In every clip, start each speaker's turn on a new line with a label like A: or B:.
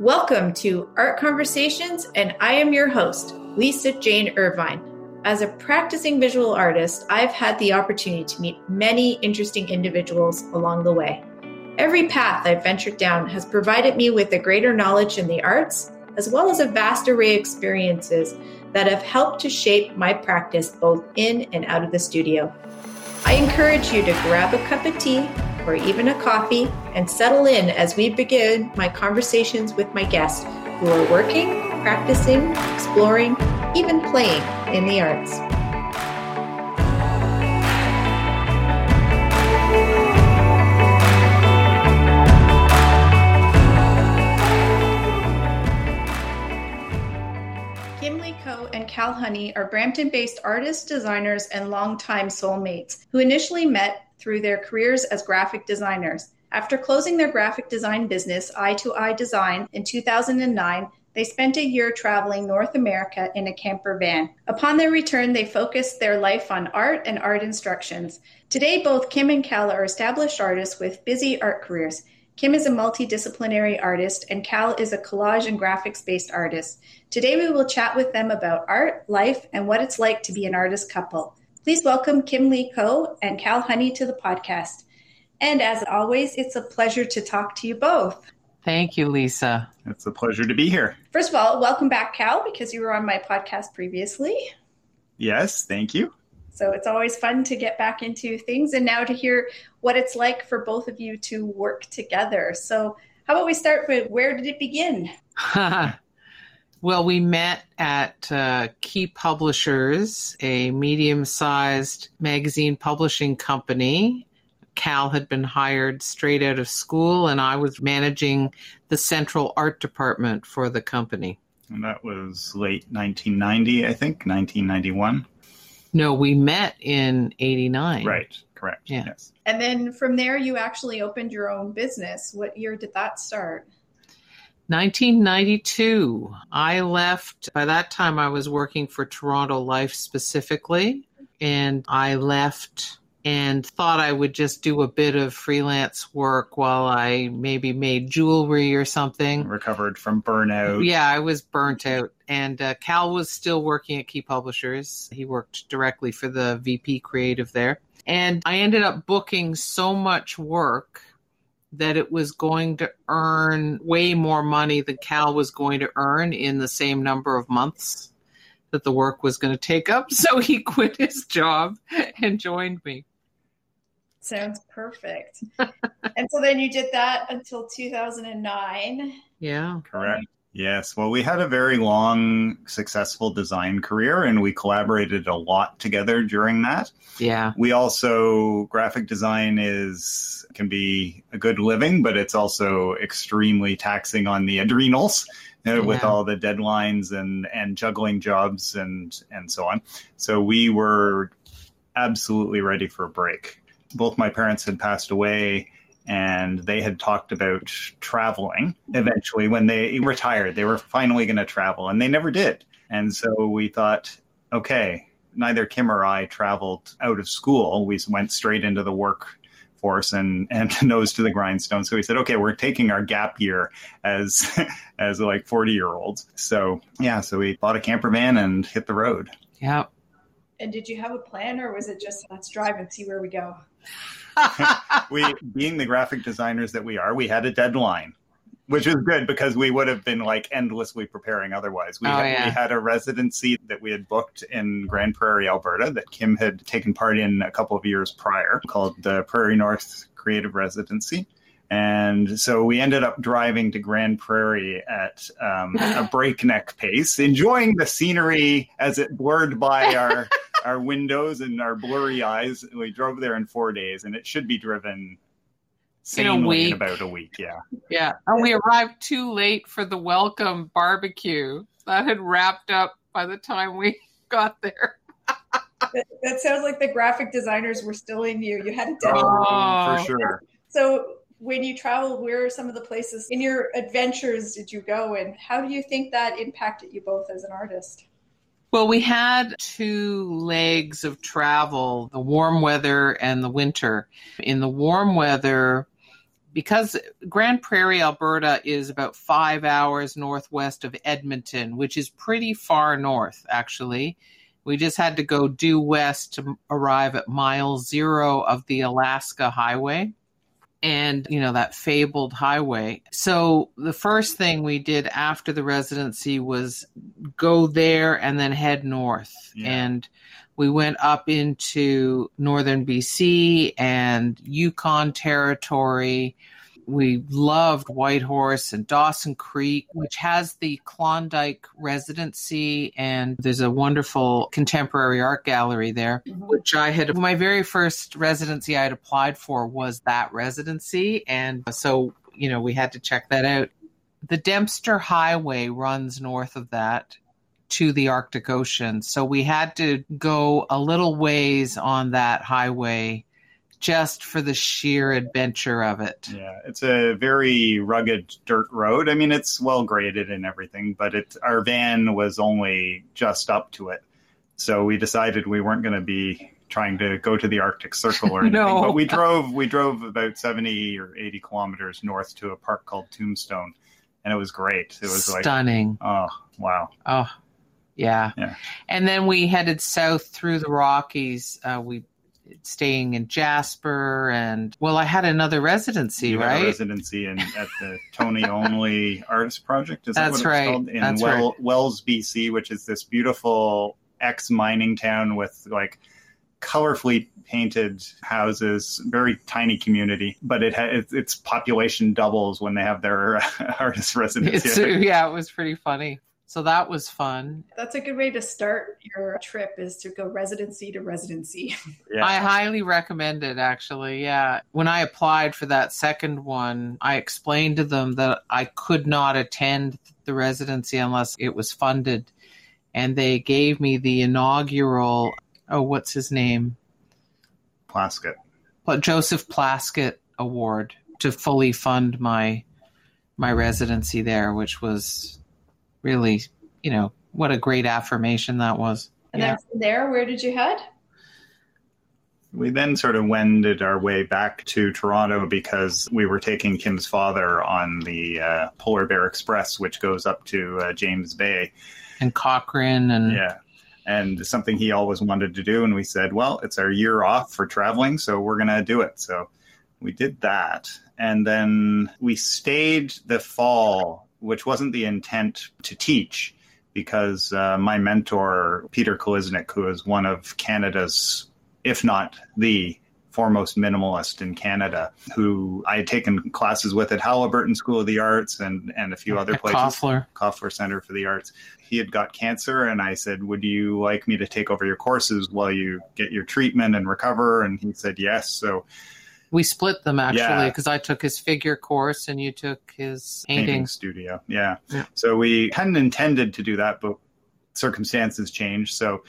A: Welcome to Art Conversations, and I am your host, Lisa Jane Irvine. As a practicing visual artist, I've had the opportunity to meet many interesting individuals along the way. Every path I've ventured down has provided me with a greater knowledge in the arts, as well as a vast array of experiences that have helped to shape my practice both in and out of the studio. I encourage you to grab a cup of tea or even a coffee and settle in as we begin my conversations with my guests who are working, practicing, exploring, even playing in the arts. Kim Lee Kho and Cal Honey are Brampton based artists, designers, and longtime soulmates who initially met through their careers as graphic designers. After closing their graphic design business, Eye to Eye Design, in 2009, they spent a year traveling North America in a camper van. Upon their return, they focused their life on art and art instructions. Today, both Kim and Cal are established artists with busy art careers. Kim is a multidisciplinary artist, and Cal is a collage and graphics based artist. Today, we will chat with them about art, life, and what it's like to be an artist couple. Please welcome Kim Lee Kho and Cal Honey to the podcast. And as always, it's a pleasure to talk to you both.
B: Thank you, Lisa.
C: It's a pleasure to be here.
A: First of all, welcome back, Cal, because you were on my podcast previously.
C: Yes, thank you.
A: So it's always fun to get back into things and now to hear what it's like for both of you to work together. So, how about we start with where did it begin?
B: Well, we met at uh, Key Publishers, a medium sized magazine publishing company. Cal had been hired straight out of school, and I was managing the central art department for the company.
C: And that was late 1990, I think, 1991.
B: No, we met in 89.
C: Right, correct.
B: Yeah.
C: Yes.
A: And then from there, you actually opened your own business. What year did that start?
B: 1992. I left, by that time, I was working for Toronto Life specifically, and I left and thought I would just do a bit of freelance work while I maybe made jewelry or something.
C: Recovered from burnout.
B: Yeah, I was burnt out. And uh, Cal was still working at Key Publishers. He worked directly for the VP creative there. And I ended up booking so much work that it was going to earn way more money than Cal was going to earn in the same number of months that the work was going to take up. So he quit his job and joined me.
A: Sounds perfect. and so then you did that until 2009.
B: Yeah.
C: Correct. Yes. Well, we had a very long, successful design career and we collaborated a lot together during that.
B: Yeah.
C: We also, graphic design is, can be a good living, but it's also extremely taxing on the adrenals. Uh, yeah. With all the deadlines and, and juggling jobs and, and so on. So we were absolutely ready for a break. Both my parents had passed away and they had talked about traveling eventually when they retired. They were finally going to travel, and they never did. And so we thought, okay, neither Kim or I traveled out of school. We went straight into the workforce and and nose to the grindstone. So we said, okay, we're taking our gap year as as like forty year olds. So yeah, so we bought a camper van and hit the road.
B: Yeah.
A: And did you have a plan, or was it just let's drive and see where we go?
C: we, being the graphic designers that we are, we had a deadline, which was good because we would have been like endlessly preparing otherwise. We,
B: oh,
C: had,
B: yeah.
C: we had a residency that we had booked in Grande Prairie, Alberta, that Kim had taken part in a couple of years prior, called the Prairie North Creative Residency. And so we ended up driving to Grande Prairie at um, a breakneck pace, enjoying the scenery as it blurred by our our windows and our blurry eyes. We drove there in four days, and it should be driven
B: in a week.
C: In about a week. Yeah,
B: yeah. And we arrived too late for the welcome barbecue that had wrapped up by the time we got there.
A: that, that, sounds like the graphic designers were still in you. You had a deadline.
C: Oh, for oh. sure.
A: So when you travel, where are some of the places in your adventures did you go, and how do you think that impacted you both as an artist?
B: Well, we had two legs of travel the warm weather and the winter. In the warm weather, because Grande Prairie, Alberta is about five hours northwest of Edmonton, which is pretty far north, actually. We just had to go due west to arrive at mile zero of the Alaska Highway and, you know, that fabled highway. So the first thing we did after the residency was go there and then head north. Yeah. And we went up into northern BC and Yukon Territory. We loved Whitehorse and Dawson Creek, which has the Klondike residency, and there's a wonderful contemporary art gallery there, mm-hmm. which I had. My very first residency I had applied for was that residency, and so you know we had to check that out. The Dempster Highway runs north of that, to the Arctic Ocean. So we had to go a little ways on that highway just for the sheer adventure of it.
C: Yeah, it's a very rugged dirt road. I mean, it's well graded and everything, but it our van was only just up to it. So we decided we weren't going to be trying to go to the Arctic Circle or anything. no. But we drove we drove about 70 or 80 kilometers north to a park called Tombstone and it was great. It was
B: stunning.
C: like. Oh, wow.
B: Oh, yeah.
C: Yeah.
B: And then we headed south through the Rockies. Uh, we staying in Jasper and well, I had another residency,
C: you
B: right?
C: residency in at the Toni Onley Artist Project.
B: Is That's
C: that
B: right.
C: called? In
B: That's
C: well,
B: right.
C: Wells, BC, which is this beautiful ex mining town with like colorfully painted houses, very tiny community, but it ha- its population doubles when they have their artist residency.
B: yeah, it was pretty funny. So that was fun.
A: That's a good way to start your trip is to go residency to residency.
B: Yeah. I highly recommend it actually. Yeah. When I applied for that second one, I explained to them that I could not attend the residency unless it was funded. And they gave me the inaugural oh, what's his name?
C: Plaskett.
B: But Joseph Plaskett Award to fully fund my my residency there, which was really, you know, what a great affirmation that was.
A: And yeah. then from there, where did you head?
C: We then sort of wended our way back to Toronto because we were taking Kim's father on the uh, Polar Bear Express, which goes up to uh, James Bay.
B: And Cochrane and.
C: Yeah. And something he always wanted to do. And we said, well, it's our year off for traveling, so we're going to do it. So we did that. And then we stayed the fall which wasn't the intent to teach because uh, my mentor, Peter Kolisnyk, who is one of Canada's, if not the foremost minimalist in Canada, who I had taken classes with at Haliburton School of the Arts and, and a few other
B: at
C: places.
B: Koffler.
C: Koffler Center for the Arts. He had got cancer, and I said, Would you like me to take over your courses while you get your treatment and recover? And he said, Yes. So
B: we split them actually because yeah. I took his figure course and you took his painting,
C: painting studio. Yeah. yeah. So we hadn't intended to do that, but circumstances changed. So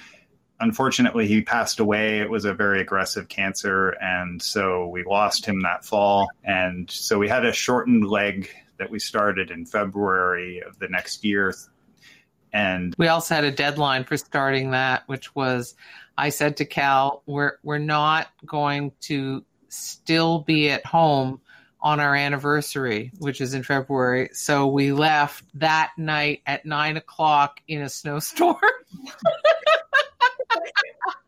C: unfortunately, he passed away. It was a very aggressive cancer. And so we lost him that fall. And so we had a shortened leg that we started in February of the next year. And
B: we also had a deadline for starting that, which was I said to Cal, we're we're not going to still be at home on our anniversary, which is in February. So we left that night at nine o'clock in a snowstorm.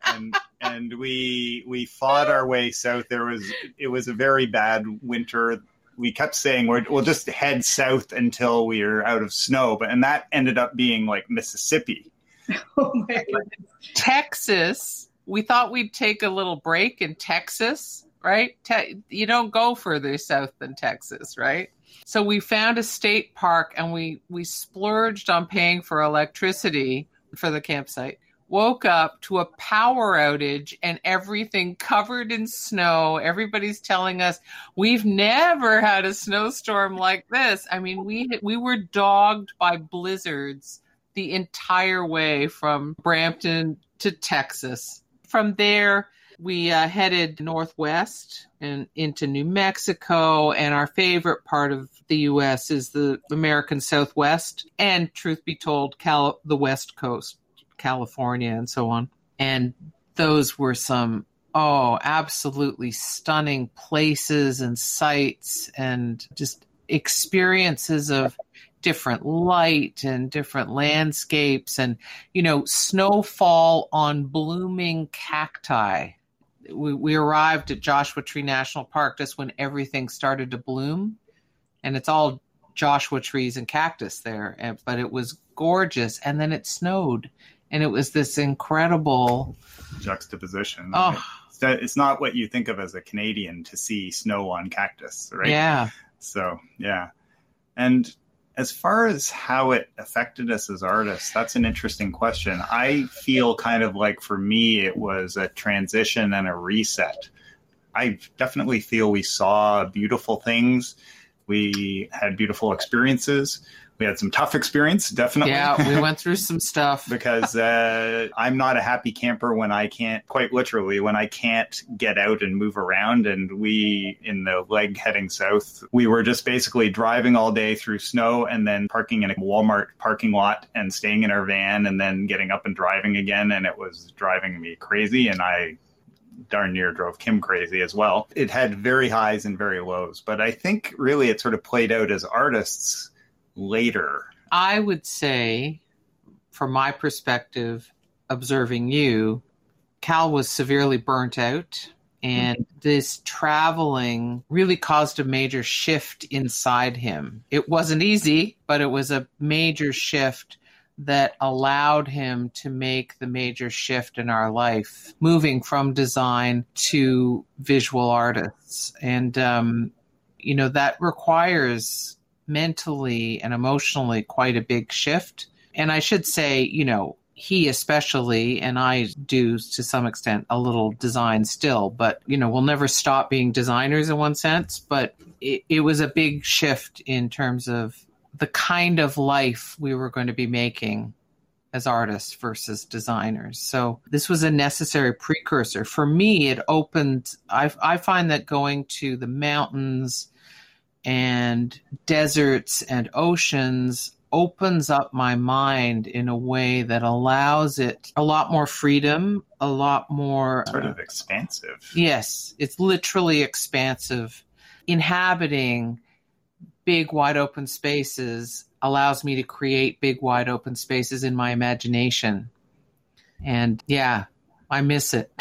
C: and and we we fought our way south. There was it was a very bad winter. We kept saying we will just head south until we are out of snow, but and that ended up being like Mississippi.
A: Oh my goodness.
B: Texas. We thought we'd take a little break in Texas right? Te- you don't go further south than Texas, right? So we found a state park and we we splurged on paying for electricity for the campsite. Woke up to a power outage and everything covered in snow. Everybody's telling us we've never had a snowstorm like this. I mean, we we were dogged by blizzards the entire way from Brampton to Texas. From there, we uh, headed northwest and into New Mexico, and our favorite part of the U.S. is the American Southwest, and truth be told, Cal- the West Coast, California, and so on. And those were some oh, absolutely stunning places and sights and just experiences of different light and different landscapes and you know snowfall on blooming cacti we, we arrived at joshua tree national park just when everything started to bloom. And it's all joshua trees and cactus there. But it was gorgeous. And then it snowed. And it was this incredible
C: juxtaposition.
B: Oh.
C: It's not what you think of as a canadian to see snow on cactus right?
B: Yeah.
C: So yeah. And as far as how it affected us as artists, that's an interesting question. I feel kind of like for me, it was a transition and a reset. I definitely feel we saw beautiful things. We had beautiful experiences we had some tough experience, definitely.
B: Yeah, we went through some stuff
C: because uh, I'm not a happy camper when I can't, quite literally, when I can't get out and move around. And we, in the leg heading south, we were just basically driving all day through snow and then parking in a Walmart parking lot and staying in our van and then getting up and driving again. And it was driving me crazy. And I darn near drove Kim crazy as well. It had very highs and very lows, but I think really it sort of played out as artists later?
B: I would say, from my perspective, observing you, Cal was severely burnt out. And this traveling really caused a major shift inside him. It wasn't easy, but it was a major shift that allowed him to make the major shift in our life, moving from design to visual artists. And, um, you know, that requires mentally and emotionally quite a big shift. And I should say, you know, he especially, and I do to some extent a little design still, but, you know, we'll never stop being designers in one sense. But it, it was a big shift in terms of the kind of life we were going to be making as artists versus designers. So this was a necessary precursor. For me, it opened, I, I find that going to the mountains, and deserts and oceans opens up my mind in a way that allows it a lot more freedom, a lot more
C: sort of expansive.
B: Yes, it's literally expansive. Inhabiting big wide open spaces allows me to create big wide open spaces in my imagination. And yeah, I miss it.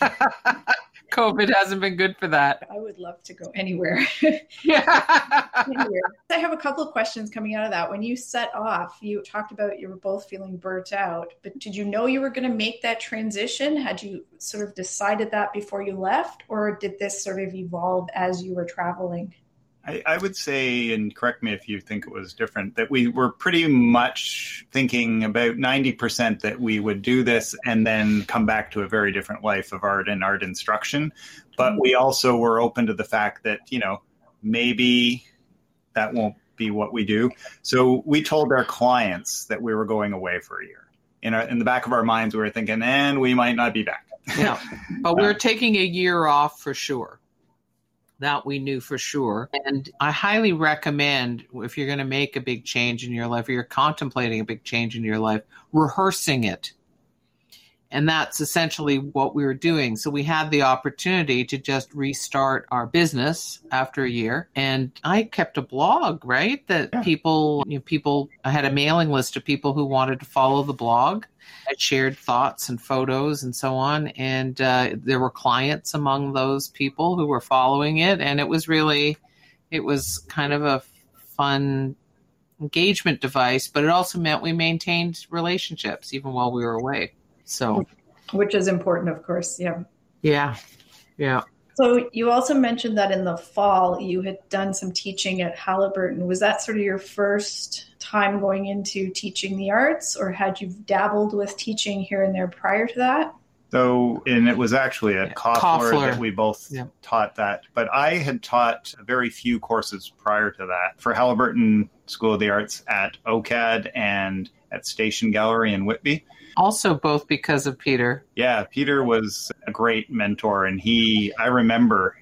B: COVID hasn't been good for that.
A: I would love to go anywhere.
B: yeah.
A: anywhere. I have a couple of questions coming out of that. When you set off, you talked about you were both feeling burnt out, but did you know you were going to make that transition? Had you sort of decided that before you left, or did this sort of evolve as you were traveling?
C: I, I, would say, and correct me if you think it was different, that we were pretty much thinking about 90% that we would do this and then come back to a very different life of art and art instruction. But we also were open to the fact that, you know, maybe that won't be what we do. So we told our clients that we were going away for a year. In, our, in the back of our minds, we were thinking, and we might not be back.
B: yeah. But we're uh, taking a year off for sure that we knew for sure. And I highly recommend if you're going to make a big change in your life or you're contemplating a big change in your life, rehearsing it. And that's essentially what we were doing. So we had the opportunity to just restart our business after a year. And I kept a blog, right? That yeah. people, you know, people, I had a mailing list of people who wanted to follow the blog. I shared thoughts and photos and so on. And uh, there were clients among those people who were following it. And it was really, it was kind of a fun engagement device, but it also meant we maintained relationships even while we were away. So,
A: which is important, of course. Yeah.
B: Yeah. Yeah.
A: So you also mentioned that in the fall you had done some teaching at Haliburton. Was that sort of your first time going into teaching the arts, or had you dabbled with teaching here and there prior to that?
C: So, and it was actually at Koffler, that we both yeah. taught that. But I had taught very few courses prior to that for Haliburton School of the Arts at OCAD and at Station Gallery in Whitby.
B: Also, both because of Peter.
C: Yeah, Peter was a great mentor, and he, I remember,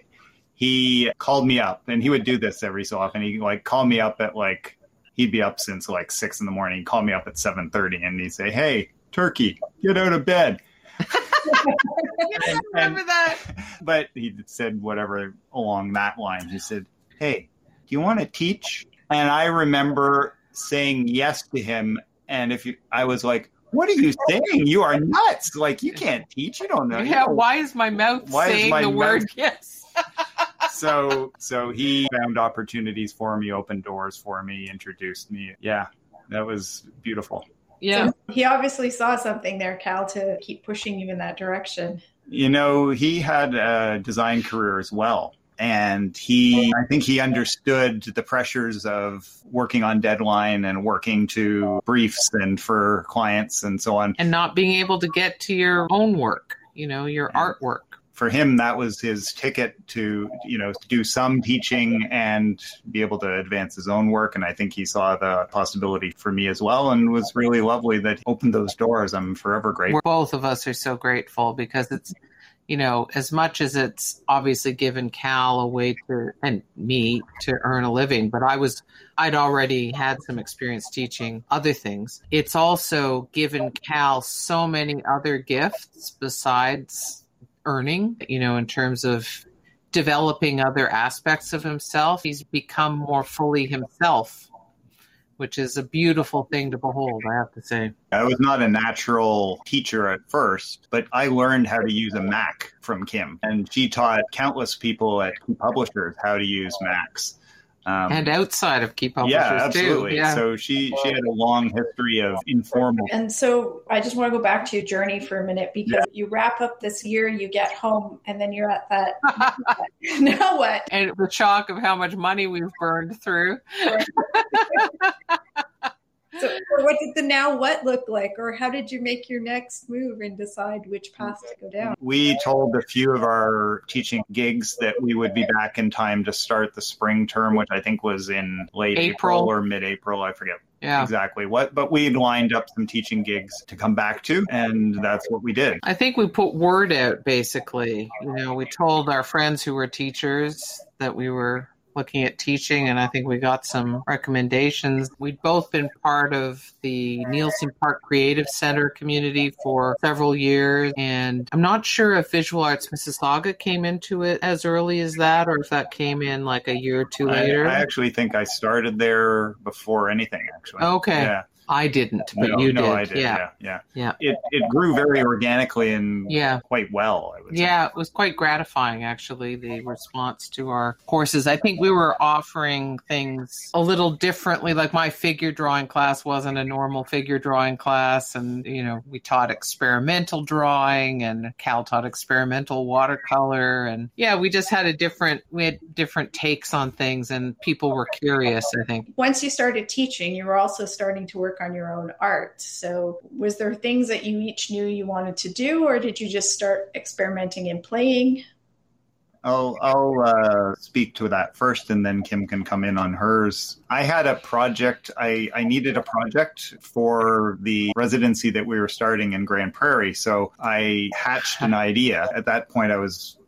C: he called me up, and he would do this every so often. He like call me up at like he'd be up since like six in the morning. He'd call me up at seven thirty, and he'd say, "Hey, Turkey, get out of bed."
B: I remember that.
C: But he said whatever along that line. He said, "Hey, do you want to teach?" And I remember saying yes to him. And if you, I was like, "What are you saying? You are nuts! Like you can't teach. You don't know."
B: Yeah. Why is my mouth
C: Why is
B: saying
C: my
B: the word
C: mouth-
B: yes?
C: so so he found opportunities for me, opened doors for me, introduced me. Yeah, that was beautiful.
B: Yeah.
A: So he obviously saw something there, Cal, to keep pushing you in that direction.
C: You know, he had a design career as well. And he, I think he understood the pressures of working on deadline and working to briefs and for clients and so on.
B: And not being able to get to your own work, you know, your
C: Yeah.
B: artwork.
C: For him, that was his ticket to, you know, do some teaching and be able to advance his own work. And I think he saw the possibility for me as well and was really lovely that he opened those doors. I'm forever grateful.
B: Both of us are so grateful because it's, you know, as much as it's obviously given Cal a way to, and me to earn a living, but I was, I'd already had some experience teaching other things. It's also given Cal so many other gifts besides earning, you know, in terms of developing other aspects of himself. He's become more fully himself, which is a beautiful thing to behold, I have to say.
C: I was not a natural teacher at first, but I learned how to use a Mac from Kim, and she taught countless people at publishers how to use Macs. Um,
B: and outside of key publishers
C: yeah, absolutely.
B: too. Yeah.
C: So she she had a long history of informal.
A: And so I just want to go back to your journey for a minute because you wrap up this year, you get home, and then you're at that. now what?
B: and the shock of how much money we've burned through.
A: So, or what did the now what look like, or how did you make your next move and decide which path to go down?
C: We told a few of our teaching gigs that we would be back in time to start the spring term, which I think was in late April,
B: April.
C: or mid-April. I forget
B: Yeah.
C: exactly what, but we lined up some teaching gigs to come back to, and that's what we did.
B: I think we put word out basically. You know, we told our friends who were teachers that we were looking at teaching, and I think we got some recommendations. We'd both been part of the Neilson Park Creative Center community for several years, and I'm not sure if Visual Arts Mississauga came into it as early as that, or if that came in like a year or two
C: I,
B: later.
C: I actually think I started there before anything. Actually,
B: Okay.
C: Yeah.
B: I didn't, but
C: no,
B: you
C: no,
B: did.
C: I did.
B: Yeah.
C: Yeah,
B: Yeah.
C: It it grew very organically and
B: Yeah.
C: quite well. I would say.
B: Yeah, it was quite gratifying actually, the response to our courses. I think we were offering things a little differently. Like my figure drawing class wasn't a normal figure drawing class. And, you know, we taught experimental drawing and Cal taught experimental watercolor. And yeah, we just had a different, we had different takes on things and people were curious, I think.
A: Once you started teaching, you were also starting to work on your own art. So, was there things that you each knew you wanted to do, or did you just start experimenting and playing?
C: I'll I'll uh, speak to that first, and then Kim can come in on hers. I had a project. I I needed a project for the residency that we were starting in Grande Prairie, so I hatched an idea. At that point, I was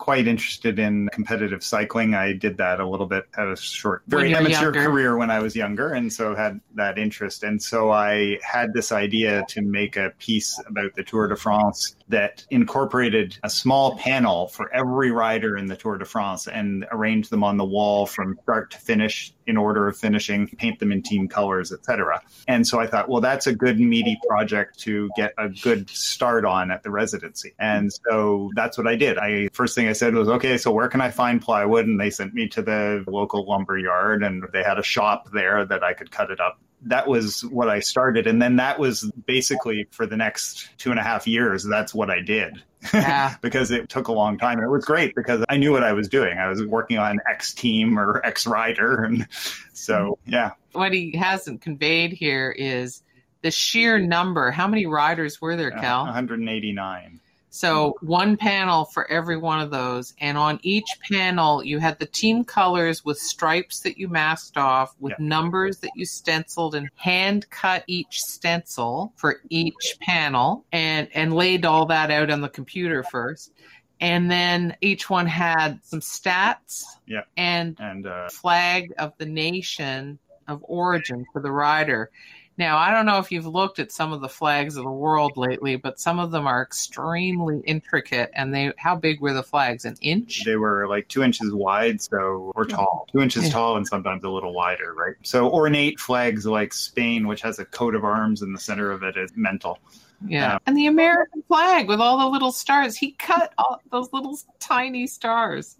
C: quite interested in competitive cycling. I did that a little bit at a short, very amateur
B: younger.
C: career when I was younger, and so had that interest. And so I had this idea to make a piece about the Tour de France that incorporated a small panel for every rider in the Tour de France and arranged them on the wall from start to finish in order of finishing, paint them in team colors, etc. And so I thought, well, that's a good meaty project to get a good start on at the residency. And so that's what I did. I first thing I said was, okay, so where can I find plywood? And they sent me to the local lumber yard and they had a shop there that I could cut it up that was what I started. And then that was basically for the next two and a half years, that's what I did.
B: Yeah.
C: because it took a long time. And it was great because I knew what I was doing. I was working on X team or X rider. And so, yeah.
B: What he hasn't conveyed here is the sheer number. How many riders were there, Cal?
C: 189.
B: So one panel for every one of those, and on each panel you had the team colors with stripes that you masked off, with
C: Yeah.
B: numbers that you stenciled and hand cut each stencil for each panel, and and laid all that out on the computer first, and then each one had some stats,
C: Yeah.
B: and
C: And uh,
B: flag of the nation of origin for the rider. Now, I don't know if you've looked at some of the flags of the world lately, but some of them are extremely intricate. And they, how big were the flags? An inch?
C: They were like two inches wide, so or tall, two inches yeah. tall, and sometimes a little wider, right? So ornate flags like Spain, which has a coat of arms in the center of it, is mental.
B: Yeah. Um, and the American flag with all the little stars. He cut all those little tiny stars.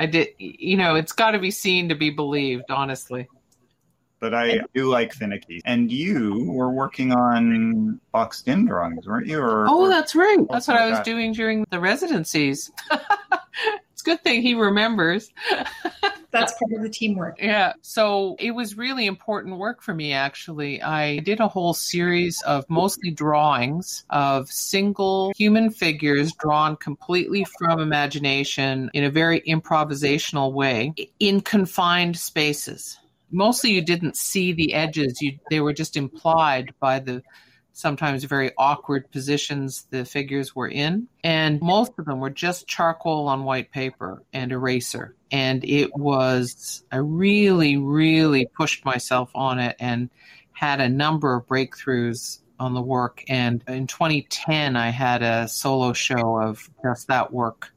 B: I did, you know, it's got to be seen to be believed, honestly
C: but I do like finicky. And you were working on boxed in drawings, weren't you? Or,
B: oh, or that's right. That's what like I was that. doing during the residencies. it's a good thing he remembers.
A: that's part of the teamwork.
B: Yeah. So it was really important work for me, actually. I did a whole series of mostly drawings of single human figures drawn completely from imagination in a very improvisational way in confined spaces mostly you didn't see the edges. You they were just implied by the sometimes very awkward positions the figures were in. And most of them were just charcoal on white paper and eraser. And it was i really really pushed myself on it and had a number of breakthroughs on the work. And in 2010 i had a solo show of just that work.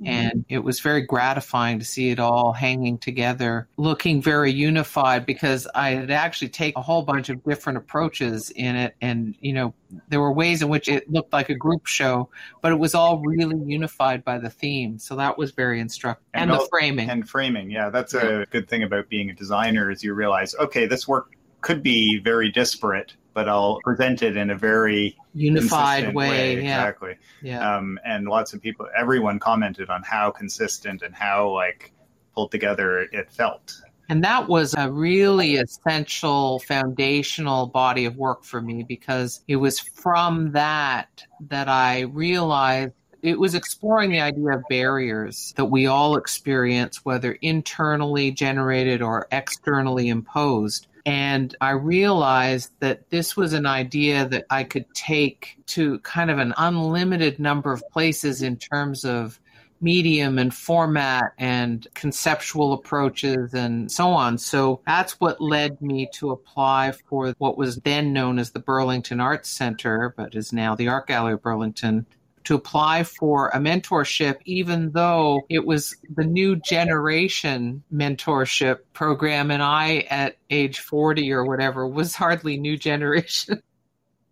B: Mm-hmm. And it was very gratifying to see it all hanging together, looking very unified because I had actually taken a whole bunch of different approaches in it. And, you know, there were ways in which it looked like a group show, but it was all really unified by the theme. So that was very instructive. And, and the framing.
C: And framing. Yeah. That's a good thing about being a designer is you realize, okay, this work could be very disparate but I'll present it in a very
B: unified way. way.
C: Yeah. Exactly. Yeah. Um, and lots of people, everyone commented on how consistent and how like pulled together it felt.
B: And that was a really essential foundational body of work for me because it was from that that I realized it was exploring the idea of barriers that we all experience, whether internally generated or externally imposed. And I realized that this was an idea that I could take to kind of an unlimited number of places in terms of medium and format and conceptual approaches and so on. So that's what led me to apply for what was then known as the Burlington Arts Center, but is now the Art Gallery of Burlington, to apply for a mentorship, even though it was the new generation mentorship program. And I, at age 40 or whatever, was hardly new generation.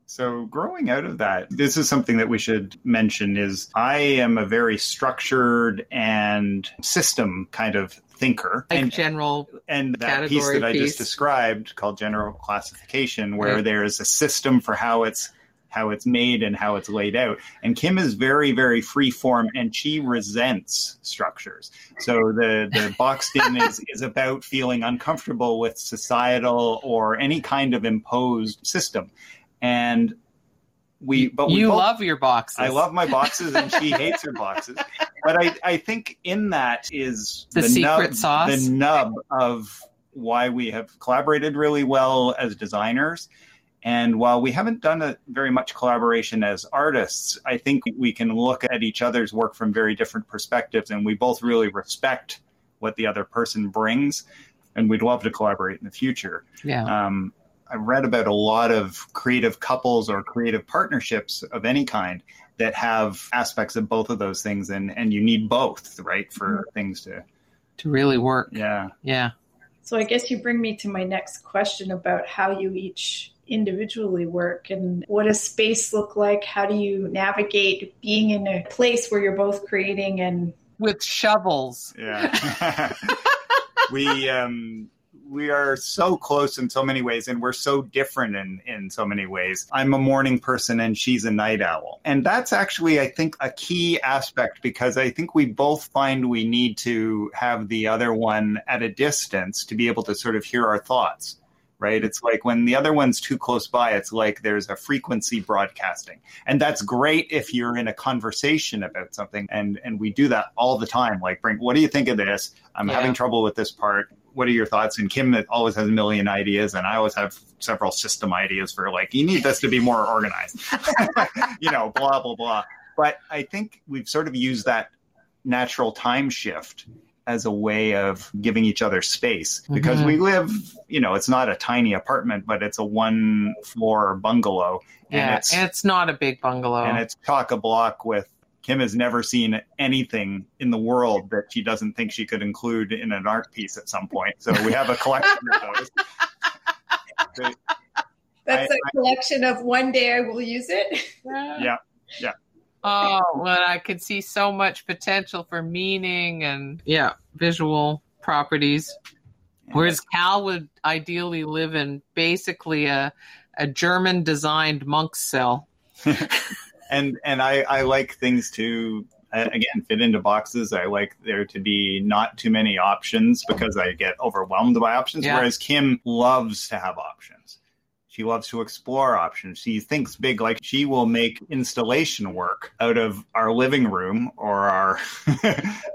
C: So growing out of that, this is something that we should mention is I am a very structured and system kind of thinker.
B: Like
C: and
B: general
C: and that piece that I just described called general classification, where right. there's a system for how it's how it's made and how it's laid out. And Kim is very, very free form and she resents structures. So the, the boxed in is, is about feeling uncomfortable with societal or any kind of imposed system. And we but
B: we
C: you
B: both, love your boxes.
C: I love my boxes and she hates her boxes. But I, I think in that is
B: the, the secret
C: nub,
B: sauce.
C: The nub of why we have collaborated really well as designers and while we haven't done a, very much collaboration as artists, I think we can look at each other's work from very different perspectives, and we both really respect what the other person brings, and we'd love to collaborate in the future.
B: Yeah.
C: Um, I've read about a lot of creative couples or creative partnerships of any kind that have aspects of both of those things, and and you need both, right, for mm-hmm. things to
B: to really work.
C: Yeah.
B: Yeah.
A: So I guess you bring me to my next question about how you each individually work and what does space look like? How do you navigate being in a place where you're both creating and
B: with shovels?
C: Yeah. we um we are so close in so many ways and we're so different in, in so many ways. I'm a morning person and she's a night owl. And that's actually, I think, a key aspect because I think we both find we need to have the other one at a distance to be able to sort of hear our thoughts right? It's like when the other one's too close by, it's like there's a frequency broadcasting. And that's great if you're in a conversation about something. And and we do that all the time. Like bring what do you think of this? I'm yeah. having trouble with this part. What are your thoughts? And Kim always has a million ideas, and I always have several system ideas for like, you need this to be more organized. you know, blah, blah, blah. But I think we've sort of used that natural time shift as a way of giving each other space because mm-hmm. we live, you know, it's not a tiny apartment, but it's a one floor bungalow.
B: And it's, and it's not a big bungalow.
C: And it's chock a block with Kim has never seen anything in the world that she doesn't think she could include in an art piece at some point. So we have a collection of those.
A: That's I, a collection I, of one day I will use it.
C: Yeah. Yeah.
B: Oh, well, I could see so much potential for meaning and yeah, visual properties. Whereas Cal would ideally live in basically a a German designed monk's cell.
C: and and I, I like things to uh, again fit into boxes. I like there to be not too many options because I get overwhelmed by options. Yeah. Whereas Kim loves to have options. She loves to explore options. She thinks big, like she will make installation work out of our living room or our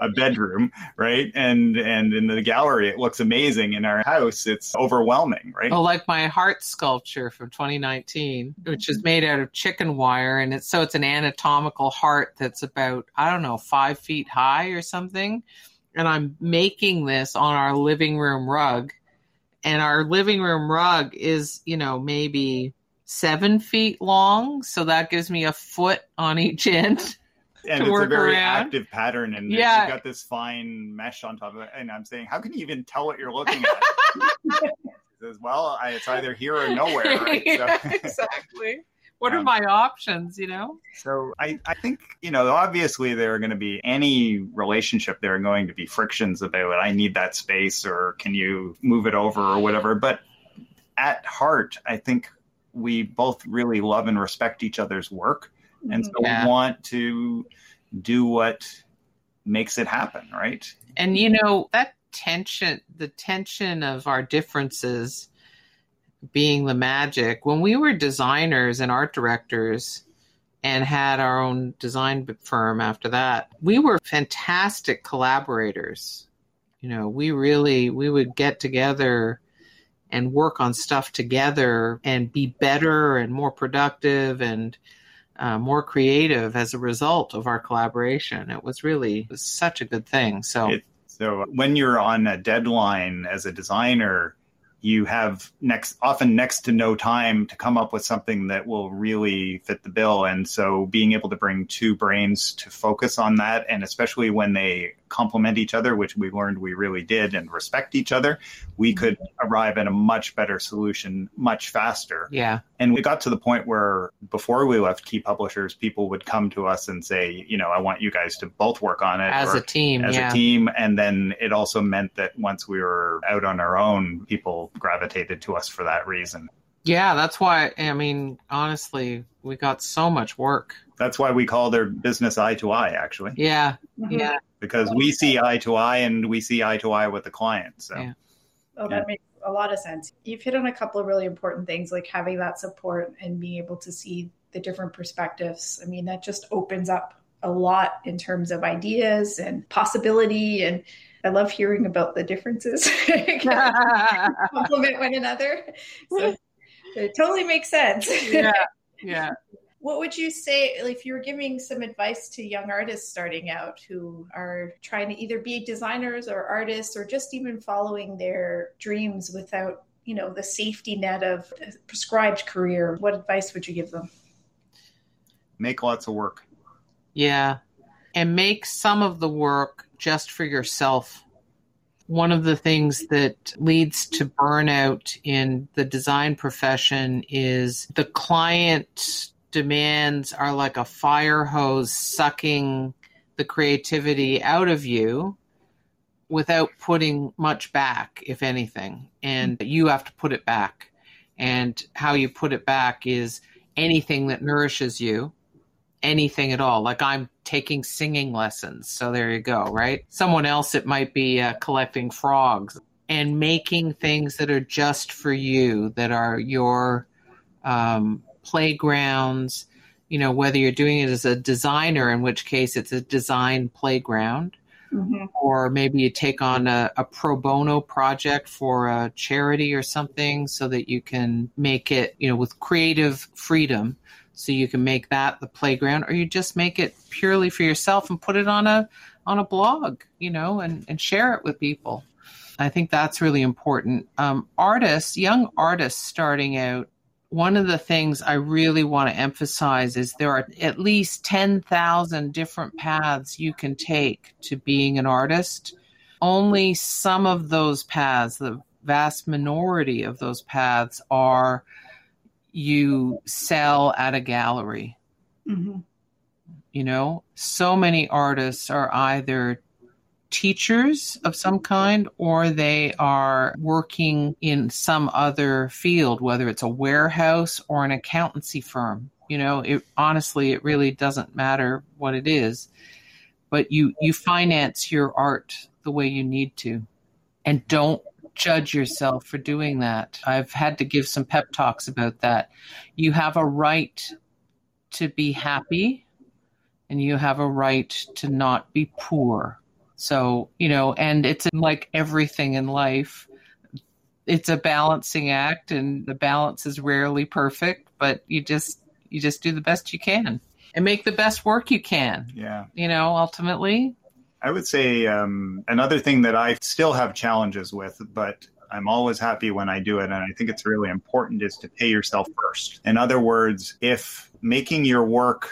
C: a bedroom, right? And and in the gallery, it looks amazing. In our house, it's overwhelming, right?
B: Oh, like my heart sculpture from 2019, which is made out of chicken wire, and it's so it's an anatomical heart that's about I don't know five feet high or something. And I'm making this on our living room rug and our living room rug is, you know, maybe seven feet long. So that gives me a foot on each end.
C: And it's a very around. active pattern, and yeah. you've got this fine mesh on top of it. And I'm saying, how can you even tell what you're looking at? says, well, I, it's either here or nowhere. Right?
B: yeah, exactly what are um, my options you know?
C: So I, I think you know obviously there are going to be any relationship there are going to be frictions about i need that space or can you move it over or whatever. But at heart i think we both really love and respect each other's work. And so yeah. we want to do what makes it happen right?
B: And you know that tension the tension of our differences being the magic. When we were designers and art directors and had our own design firm after that, we were fantastic collaborators. You know, we really we would get together and work on stuff together and be better and more productive and uh, more creative as a result of our collaboration. It was really it was such a good thing. So, it,
C: so when you're on a deadline as a designer, you have next often next to no time to come up with something that will really fit the bill. And so being able to bring two brains to focus on that and especially when they complement each other which we learned we really did and respect each other we mm-hmm. could arrive at a much better solution much faster
B: yeah
C: and we got to the point where before we left key publishers people would come to us and say you know i want you guys to both work on it
B: as a team
C: as yeah. a team and then it also meant that once we were out on our own people gravitated to us for that reason.
B: Yeah, that's why. I mean, honestly, we got so much work.
C: That's why we call their business eye to eye, actually.
B: Yeah, mm-hmm. yeah.
C: Because we see eye to eye, and we see eye to eye with the client. So, yeah.
A: oh, that yeah. makes a lot of sense. You've hit on a couple of really important things, like having that support and being able to see the different perspectives. I mean, that just opens up a lot in terms of ideas and possibility and I love hearing about the differences. Complement one another. So it totally makes sense.
B: yeah. Yeah.
A: What would you say if you were giving some advice to young artists starting out who are trying to either be designers or artists or just even following their dreams without, you know, the safety net of a prescribed career? What advice would you give them?
C: Make lots of work.
B: Yeah. And make some of the work just for yourself. One of the things that leads to burnout in the design profession is the client demands are like a fire hose sucking the creativity out of you without putting much back, if anything. And you have to put it back. And how you put it back is anything that nourishes you anything at all. Like I'm taking singing lessons. So there you go, right? Someone else, it might be uh, collecting frogs and making things that are just for you, that are your um, playgrounds. You know, whether you're doing it as a designer, in which case it's a design playground, mm-hmm. or maybe you take on a, a pro bono project for a charity or something so that you can make it, you know, with creative freedom so you can make that the playground or you just make it purely for yourself and put it on a, on a blog, you know, and, and share it with people. I think that's really important. Um, artists, young artists starting out, one of the things I really want to emphasize is there are at least 10,000 different paths you can take to being an artist. Only some of those paths, the vast minority of those paths, are you sell at a gallery. Mm-hmm. You know, so many artists are either teachers of some kind or they are working in some other field, whether it's a warehouse or an accountancy firm. You know, it honestly, it really doesn't matter what it is, but you, you finance your art the way you need to and don't judge yourself for doing that. I've had to give some pep talks about that. You have a right to be happy and you have a right to not be poor. So, you know, and it's like everything in life, it's a balancing act and the balance is rarely perfect, but you just you just do the best you can and make the best work you can.
C: Yeah.
B: You know, ultimately.
C: I would say um, another thing that I still have challenges with, but I'm always happy when I do it. And I think it's really important is to pay yourself first. In other words, if making your work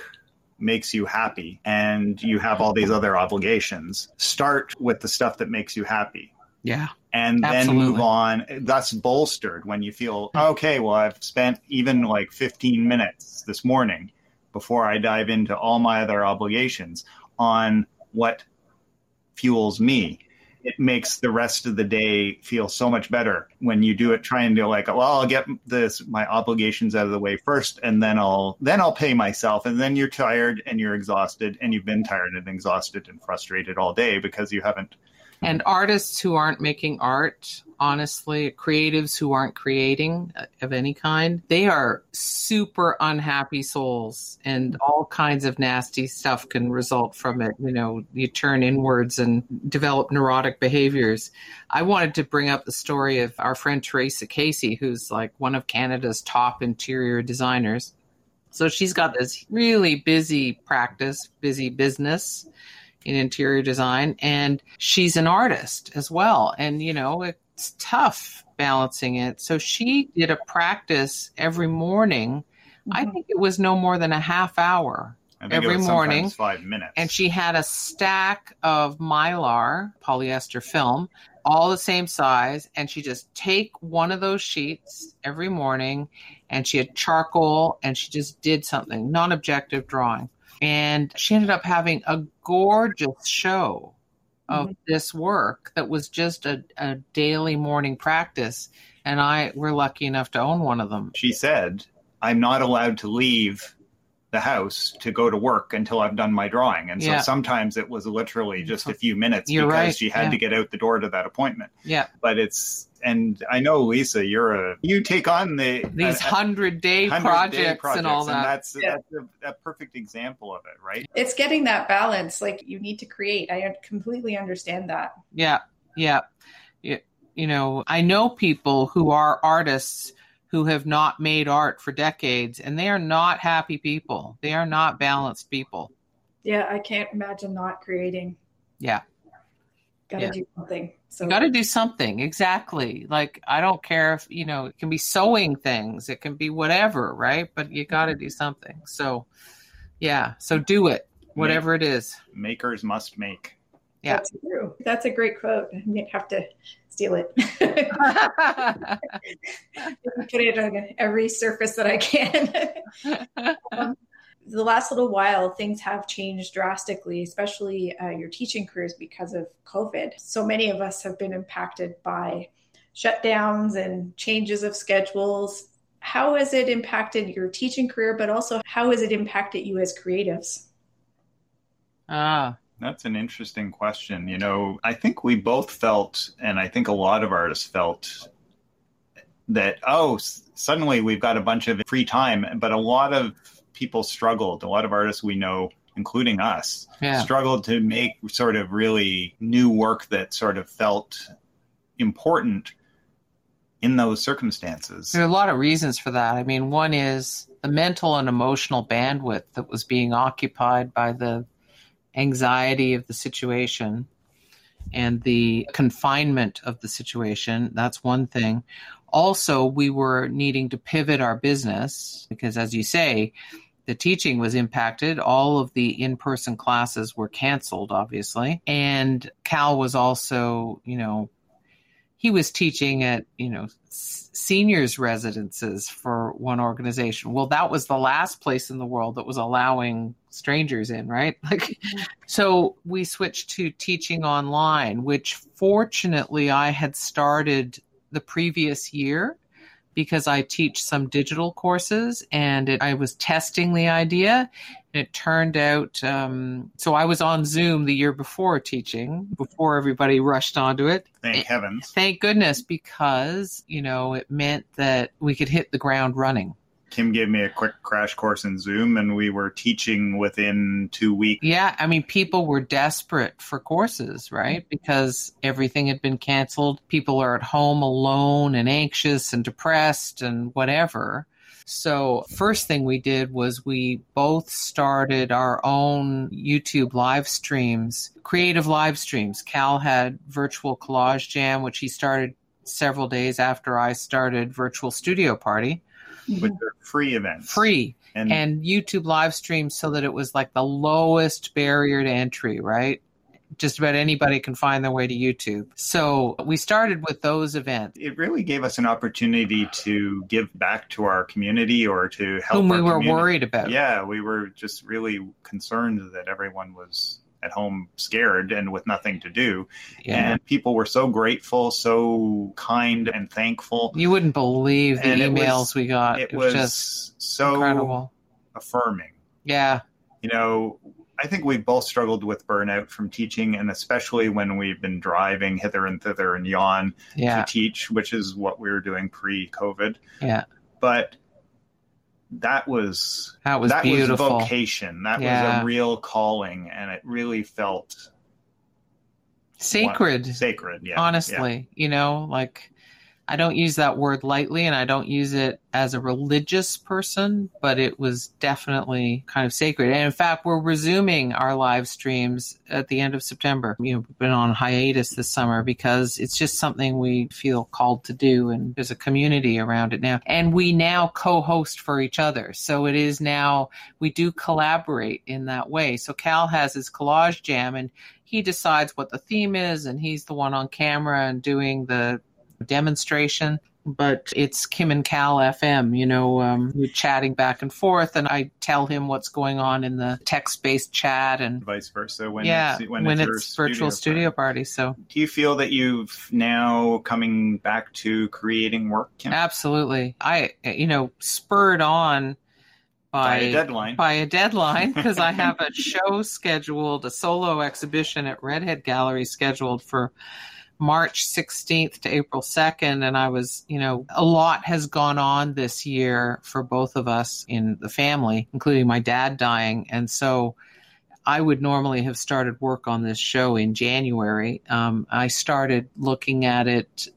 C: makes you happy and you have all these other obligations, start with the stuff that makes you happy.
B: Yeah.
C: And Absolutely. then move on. That's bolstered when you feel, okay, well, I've spent even like 15 minutes this morning before I dive into all my other obligations on what fuels me it makes the rest of the day feel so much better when you do it trying to like well i'll get this my obligations out of the way first and then i'll then i'll pay myself and then you're tired and you're exhausted and you've been tired and exhausted and frustrated all day because you haven't
B: and artists who aren't making art honestly, creatives who aren't creating uh, of any kind, they are super unhappy souls and all kinds of nasty stuff can result from it. You know, you turn inwards and develop neurotic behaviors. I wanted to bring up the story of our friend Teresa Casey, who's like one of Canada's top interior designers. So she's got this really busy practice, busy business in interior design and she's an artist as well and you know it's tough balancing it. So she did a practice every morning. Mm-hmm. I think it was no more than a half hour every morning.
C: Five minutes.
B: And she had a stack of mylar polyester film, all the same size. And she just take one of those sheets every morning and she had charcoal and she just did something, non objective drawing. And she ended up having a gorgeous show of mm-hmm. this work that was just a, a daily morning practice. And I were lucky enough to own one of them.
C: She said, I'm not allowed to leave the house to go to work until I've done my drawing. And so yeah. sometimes it was literally just a few minutes
B: You're
C: because
B: right.
C: she had
B: yeah.
C: to get out the door to that appointment.
B: Yeah.
C: But it's and I know Lisa, you're a you take on the
B: these hundred day, projects, projects and all that.
C: And that's, yeah. that's a, a, perfect example of it, right?
A: It's getting that balance. Like you need to create. I completely understand that.
B: Yeah, yeah, yeah. You know, I know people who are artists who have not made art for decades, and they are not happy people. They are not balanced people.
A: Yeah, I can't imagine not creating.
B: Yeah.
A: Got to yeah. do something.
B: So you got to do something. Exactly. Like I don't care if, you know, it can be sewing things, it can be whatever, right? But you got to do something. So yeah, so do it. Whatever Make, it is.
C: Makers must make.
B: Yeah.
A: That's true. That's a great quote. I might have to steal it. Put it on every surface that I can. um, the last little while, things have changed drastically, especially uh, your teaching careers because of COVID. So many of us have been impacted by shutdowns and changes of schedules. How has it impacted your teaching career, but also how has it impacted you as creatives?
B: Ah,
C: that's an interesting question. You know, I think we both felt, and I think a lot of artists felt that, oh, suddenly we've got a bunch of free time. But a lot of people struggled. A lot of artists we know, including us, yeah. struggled to make sort of really new work that sort of felt important in those circumstances.
B: There are a lot of reasons for that. I mean, one is the mental and emotional bandwidth that was being occupied by the anxiety of the situation and the confinement of the situation. That's one thing. Also, we were needing to pivot our business because, as you say, the teaching was impacted. All of the in person classes were canceled, obviously. And Cal was also, you know, he was teaching at, you know, seniors residences for one organization. Well, that was the last place in the world that was allowing strangers in, right? Like so we switched to teaching online, which fortunately I had started the previous year because I teach some digital courses and it, I was testing the idea. And it turned out, um, so I was on Zoom the year before teaching, before everybody rushed onto it.
C: Thank heavens.
B: Thank goodness, because, you know, it meant that we could hit the ground running.
C: Kim gave me a quick crash course in Zoom, and we were teaching within two weeks.
B: Yeah, I mean, people were desperate for courses, right? Because everything had been canceled. People are at home alone and anxious and depressed and whatever. So, first thing we did was we both started our own YouTube live streams, creative live streams. Cal had Virtual Collage Jam, which he started several days after I started Virtual Studio Party
C: which are mm-hmm. free events.
B: Free. And, and YouTube live streams so that it was like the lowest barrier to entry, right? just about anybody can find their way to YouTube. So we started with those events.
C: It really gave us an opportunity to give back to our community or to help.
B: Whom we were
C: community.
B: worried about.
C: Yeah, we were just really concerned that everyone was at home scared and with nothing to do. Yeah. And people were so grateful, so kind and thankful.
B: You wouldn't believe the and emails was, we got.
C: It, it was, was just so incredible. affirming.
B: Yeah.
C: You know, I think we've both struggled with burnout from teaching, and especially when we've been driving hither and thither and yon
B: yeah.
C: to teach, which is what we were doing pre COVID.
B: Yeah.
C: But that was
B: that was
C: that
B: beautiful.
C: was vocation. That yeah. was a real calling, and it really felt
B: sacred.
C: One, sacred, yeah.
B: Honestly, yeah. you know, like I don't use that word lightly and I don't use it as a religious person, but it was definitely kind of sacred. And in fact, we're resuming our live streams at the end of September. You know, we've been on hiatus this summer because it's just something we feel called to do and there's a community around it now. And we now co-host for each other. So it is now, we do collaborate in that way. So Cal has his collage jam and he decides what the theme is and he's the one on camera and doing the demonstration but it's Kim and Cal FM. You know, um, we're chatting back and forth, and I tell him what's going on in the text-based chat, and
C: vice versa. When
B: yeah,
C: it's,
B: when, when it's, it's virtual studio, party. party. So,
C: do you feel that you've now coming back to creating work? Kim?
B: Absolutely. I, you know, spurred on. By,
C: by, a deadline.
B: By a deadline, because I have a show scheduled, a solo exhibition at Redhead Gallery scheduled for March 16th to April 2nd. And I was, you know, a lot has gone on this year for both of us in the family, including my dad dying. And so I would normally have started work on this show in January. Um, I started looking at it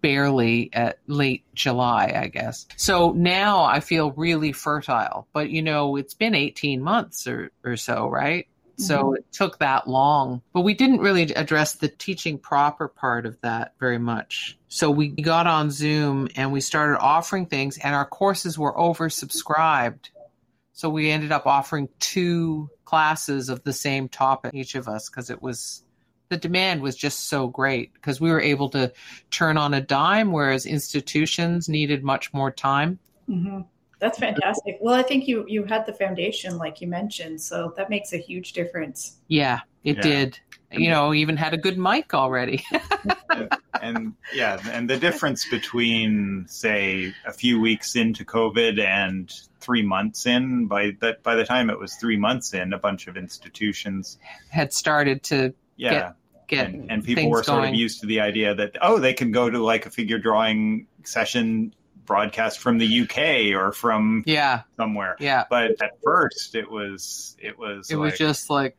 B: barely at late July, I guess. So now I feel really fertile, but you know, it's been 18 months or, or so, right? So mm-hmm. it took that long. But we didn't really address the teaching proper part of that very much. So we got on Zoom and we started offering things, and our courses were oversubscribed. So we ended up offering two classes of the same topic, each of us, because it was the demand was just so great because we were able to turn on a dime, whereas institutions needed much more time.
A: Mm-hmm. That's fantastic. Well, I think you you had the foundation, like you mentioned, so that makes a huge difference.
B: Yeah, it yeah. did. You know, even had a good mic already.
C: and, and, yeah, and the difference between say a few weeks into COVID and three months in, by that by the time it was three months in, a bunch of institutions
B: had started to yeah. Get, get
C: and, and people were sort
B: going.
C: of used to the idea that oh they can go to like a figure drawing session broadcast from the UK or from
B: yeah
C: somewhere.
B: Yeah.
C: But at first, it was it was
B: it
C: like
B: was just like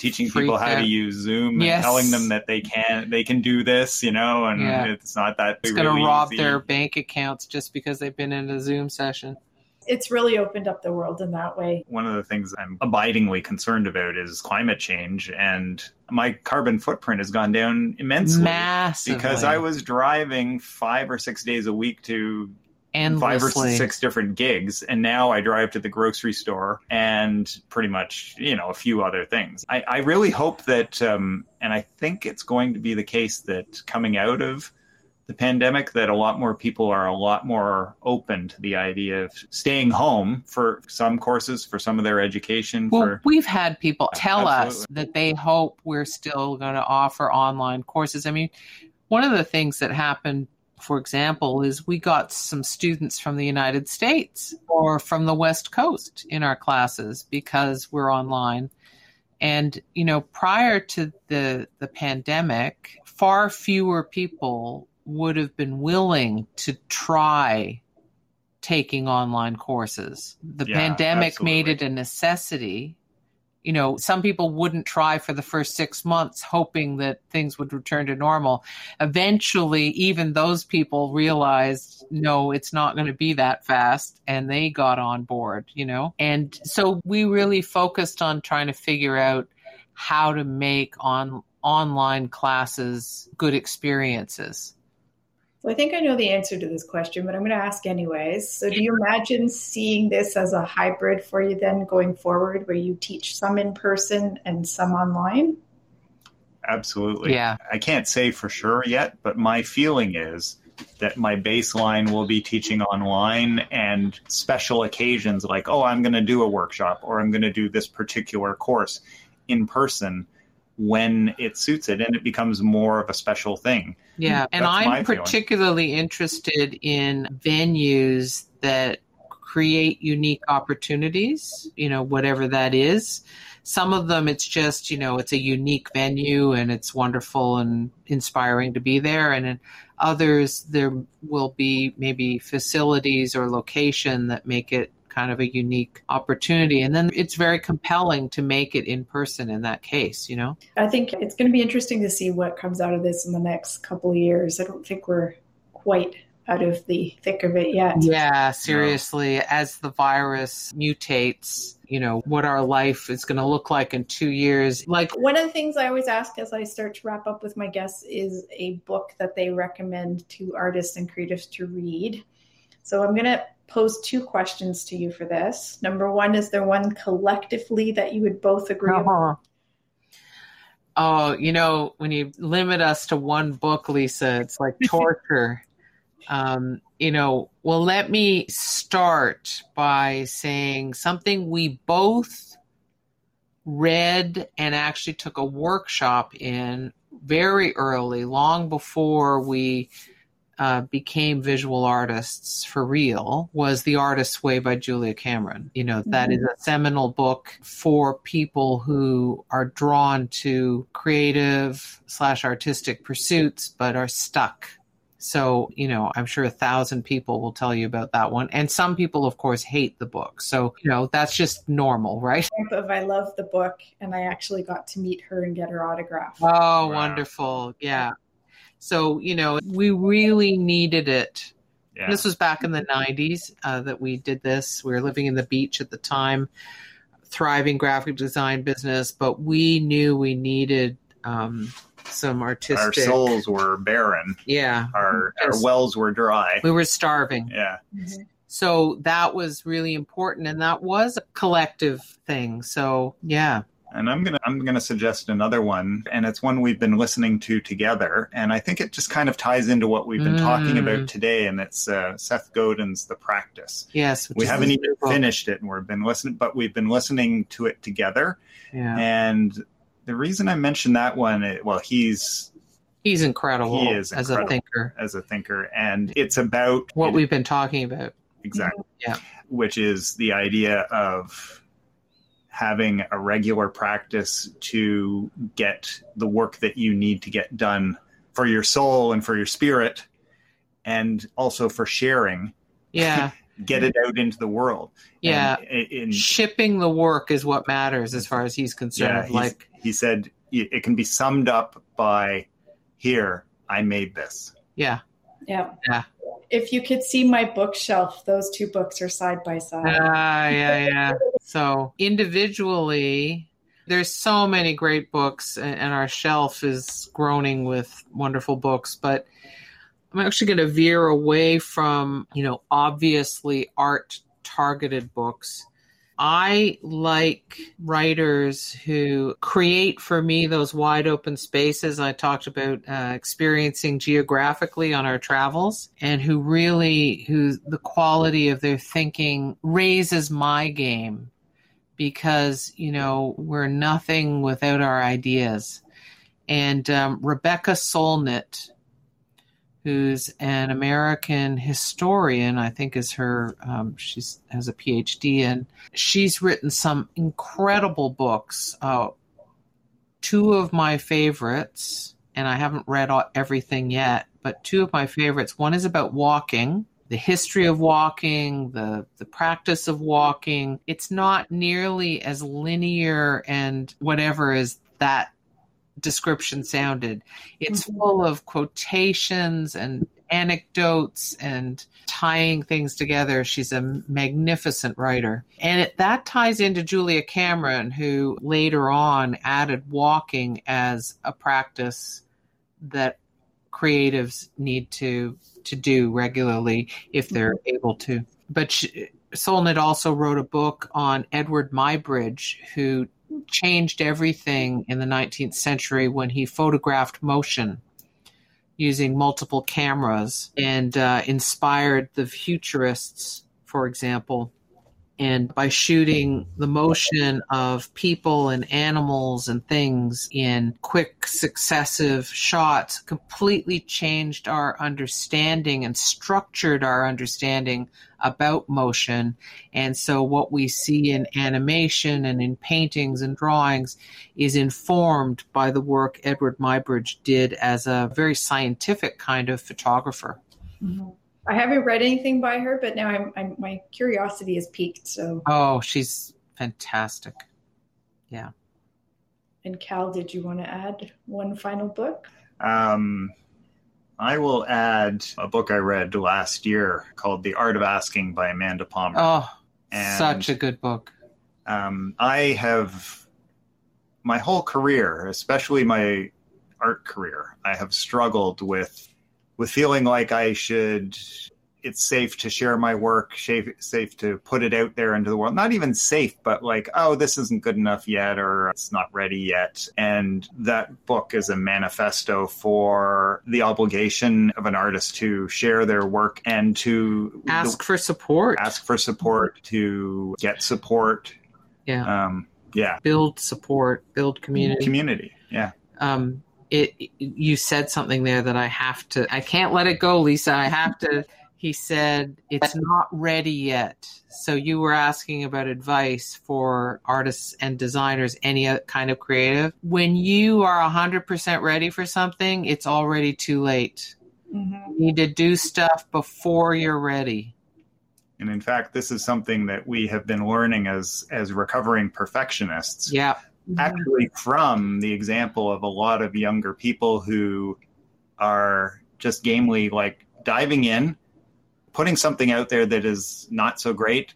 C: teaching people how to use Zoom
B: yes.
C: and telling them that they can they can do this, you know, and yeah. it's not that
B: it's going to rob their bank accounts just because they've been in a Zoom session.
A: It's really opened up the world in that way.
C: One of the things I'm abidingly concerned about is climate change and my carbon footprint has gone down immensely
B: Massively.
C: because I was driving 5 or 6 days a week to
B: Endlessly.
C: five or six different gigs and now i drive to the grocery store and pretty much you know a few other things i, I really hope that um, and i think it's going to be the case that coming out of the pandemic that a lot more people are a lot more open to the idea of staying home for some courses for some of their education
B: Well,
C: for
B: we've had people tell us that they hope we're still going to offer online courses. I mean, one of the things that happened, for example, is we got some students from the United States or from the West Coast in our classes because we're online. And, you know, prior to the, the pandemic, far fewer people would have been willing to try taking online courses. The
C: Yeah,
B: pandemic made it a necessity. You know, some people wouldn't try for the first six months, hoping that things would return to normal. Eventually, even those people realized, no, it's not going to be that fast, and they got on board, you know? And so we really focused on trying to figure out how to make on online classes good experiences.
A: So I think I know the answer to this question, but I'm going to ask anyways. So do you imagine seeing this as a hybrid for you then going forward where you teach some in person and some online?
C: absolutely
B: Yeah.
C: i can't say for sure yet but my feeling is that my baseline will be teaching online and special occasions like oh i'm going to do a workshop or i'm going to do this particular course in person when it suits it and it becomes more of a special thing
B: Yeah, mm, and
C: That's my
B: I'm
C: feeling.
B: particularly interested in venues that create unique opportunities, you know, whatever that is. Some of them it's just, you know, it's a unique venue and it's wonderful and inspiring to be there and in others there will be maybe facilities or location that make it kind of a unique opportunity and then it's very compelling to make it in person in that case, you know.
A: I think it's going to be interesting to see what comes out of this in the next couple of years. I don't think we're quite out of the thick of it yet.
B: Yeah, seriously. As the virus mutates, you know, what our life is going to look like in two years. Like,
A: One of the things I always ask as I start to wrap up with my guests is a book that they recommend to artists and creatives to read. So I'm going to pose two questions to you for this. Number one, is there one collectively that you would both agree on?
B: uh-huh. oh, you know, when you limit us to one book, Lisa, it's like torture. um, you know, well, let me start by saying something we both read and actually took a workshop in very early, long before we uh, became visual artists for real, was The Artist's Way by Julia Cameron. You know, that is a seminal book for people who are drawn to creative slash artistic pursuits but are stuck so, you know, I'm sure a thousand people will tell you about that one. And some people, of course, hate the book. So, you know, that's just normal, right?
A: Of I love the book, and I actually got to meet her and get her autograph.
B: Oh,
C: Wow.
B: wonderful. Yeah. So, you know, we really needed it.
C: yeah
B: This was back in the 90s uh, that we did this. We were living in the beach at the time, thriving graphic design business, but we knew we needed um, some artistic.
C: our souls were barren
B: Yeah.
C: our, our wells were dry
B: We were starving.
C: yeah
A: Mhm.
B: So that was really important, and that was a collective thing. So yeah,
C: And I'm gonna I'm gonna suggest another one, and it's one we've been listening to together, and I think it just kind of ties into what we've been talking
B: Mm.
C: about today, and it's uh, Seth Godin's The Practice.
B: yes,
C: we haven't even finished it, and we've been listening, but we've been listening to it together.
B: Yeah,
C: And the reason I mentioned that one, it, well, he's
B: he's incredible
C: He is
B: as a thinker.
C: as a thinker, and it's about
B: What we've been talking about.
C: exactly,
B: Yeah.
C: which is the idea of having a regular practice to get the work that you need to get done for your soul and for your spirit and also for sharing
B: Yeah,
C: get it out into the world
B: yeah.
C: And in,
B: Shipping the work is what matters as far as he's concerned.
C: he's-
B: like,
C: he said it can be summed up by here i made this
B: yeah,
A: Yeah. Yeah. If you could see my bookshelf, those two books are side by side.
B: Ah, uh, yeah, yeah. So individually, there's so many great books, and our shelf is groaning with wonderful books. But I'm actually going to veer away from, you know, obviously art targeted books I like writers who create for me those wide open spaces. I talked about uh, experiencing geographically on our travels and who really who the quality of their thinking raises my game because you know we're nothing without our ideas. And um, Rebecca Solnit who's an American historian, I think is her, um, she's has a PhD, and she's written some incredible books. Uh, two of my favorites, and I haven't read all, everything yet, but two of my favorites. One is about walking. The history of walking, the the practice of walking. It's not nearly as linear and whatever as that description sounded. It's mm-hmm. full of quotations and anecdotes and tying things together. She's a magnificent writer. And it, that ties into Julia Cameron, who later on added walking as a practice that creatives need to to do regularly if they're mm-hmm. able to. But she, Solnit also wrote a book on Edward Muybridge, who changed everything in the 19th century when he photographed motion using multiple cameras and uh, inspired the futurists, for example, and by shooting the motion of people and animals and things in quick successive shots completely changed our understanding and structured our understanding about motion and so what we see in animation and in paintings and drawings is informed by the work Edward Muybridge did as a very scientific kind of photographer
A: mm-hmm. I haven't read anything by her, but now I'm, I'm my curiosity is piqued. So
B: oh, she's fantastic. Yeah.
A: And Cal, did you want to add one final book?
C: Um, I will add a book I read last year called The Art of Asking by Amanda Palmer.
B: Oh, and, such a good book.
C: Um, I have my whole career, especially my art career, I have struggled with with feeling like I should it's safe to share my work, safe, safe to put it out there into the world. Not even safe, but like, oh, this isn't good enough yet, or it's not ready yet. And that book is a manifesto for the obligation of an artist to share their work and to
B: ask the, for support.
C: Ask for support, to get support.
B: Yeah.
C: Um, yeah.
B: Build support, build community.
C: Community. Yeah.
B: Um, it you said something there that I have to I can't let it go, Lisa. I have to he said it's not ready yet. So you were asking about advice for artists and designers, any kind of creative. When you are 100% ready for something, it's already too late. Mm-hmm. You need to do stuff before you're ready.
C: And in fact, this is something that we have been learning as as recovering perfectionists.
B: Yeah.
C: Actually from the example of a lot of younger people who are just gamely like diving in, putting something out there that is not so great,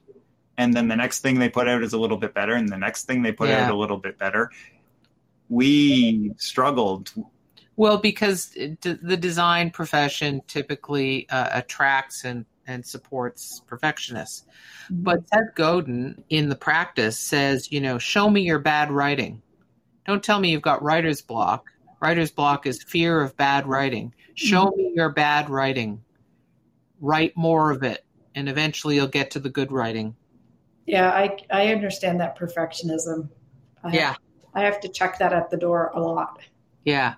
C: and then the next thing they put out is a little bit better, and the next thing they put yeah. out a little bit better. We struggled.
B: Well, because the design profession typically uh, attracts and and supports perfectionists. Mm-hmm. But Ted Godin in the practice says, you know, show me your bad writing. Don't tell me you've got writer's block. Writer's block is fear of bad writing. Show mm-hmm. me your bad writing. Write more of it, and eventually you'll get to the good writing.
A: Yeah, I I understand that perfectionism. I
B: yeah,
A: have, I have to check that at the door a lot.
B: Yeah,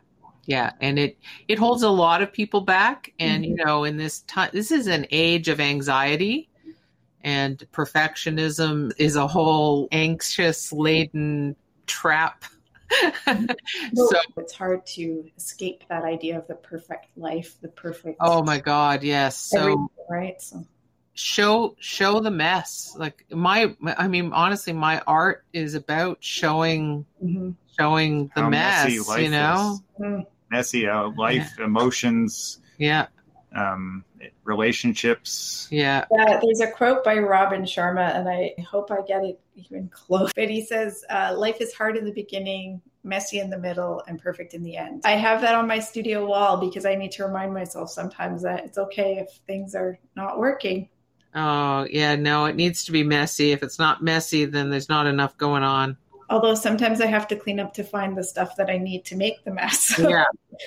B: yeah and it it holds a lot of people back and mm-hmm. you know in this time this is an age of anxiety and perfectionism is a whole anxious laden trap.
A: So it's hard to escape that idea of the perfect life the perfect
B: oh my god yes so
A: right? So
B: show show the mess like my i mean honestly my art is about showing mm-hmm. showing the How mess you know
C: messy uh, life, yeah. emotions.
B: Yeah.
C: um, relationships.
B: Yeah.
A: yeah. There's a quote by Robin Sharma, and I hope I get it even close. But he says, uh, "Life is hard in the beginning, messy in the middle, and perfect in the end." I have that on my studio wall because I need to remind myself sometimes that it's okay if things are not working.
B: Oh yeah, no, it needs to be messy. If it's not messy, then there's not enough going on.
A: Although sometimes I have to clean up to find the stuff that I need to make the mess.
B: yeah,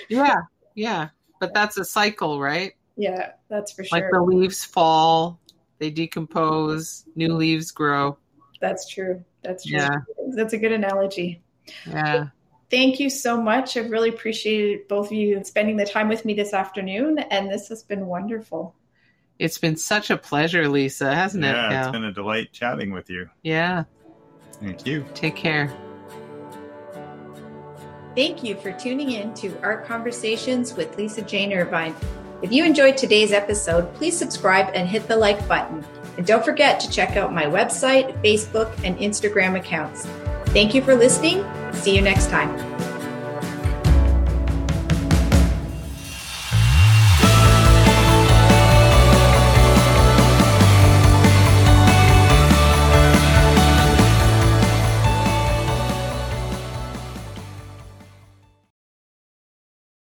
B: yeah, yeah. But that's a cycle, right?
A: Yeah, that's for sure.
B: Like the leaves fall, they decompose, new leaves grow.
A: That's true. That's true.
B: Yeah.
A: That's a good analogy.
B: Yeah.
A: Thank you so much. I've really appreciated both of you spending the time with me this afternoon, and this has been wonderful.
B: It's been such a pleasure, Lisa, hasn't
C: yeah,
B: it?
C: Yeah, it's been a delight chatting with you.
B: Yeah.
C: Thank you.
B: Take care.
A: Thank you for tuning in to Art Conversations with Lisa Jane Irvine. If you enjoyed today's episode, please subscribe and hit the like button. And don't forget to check out my website, Facebook, and Instagram accounts. Thank you for listening. See you next time.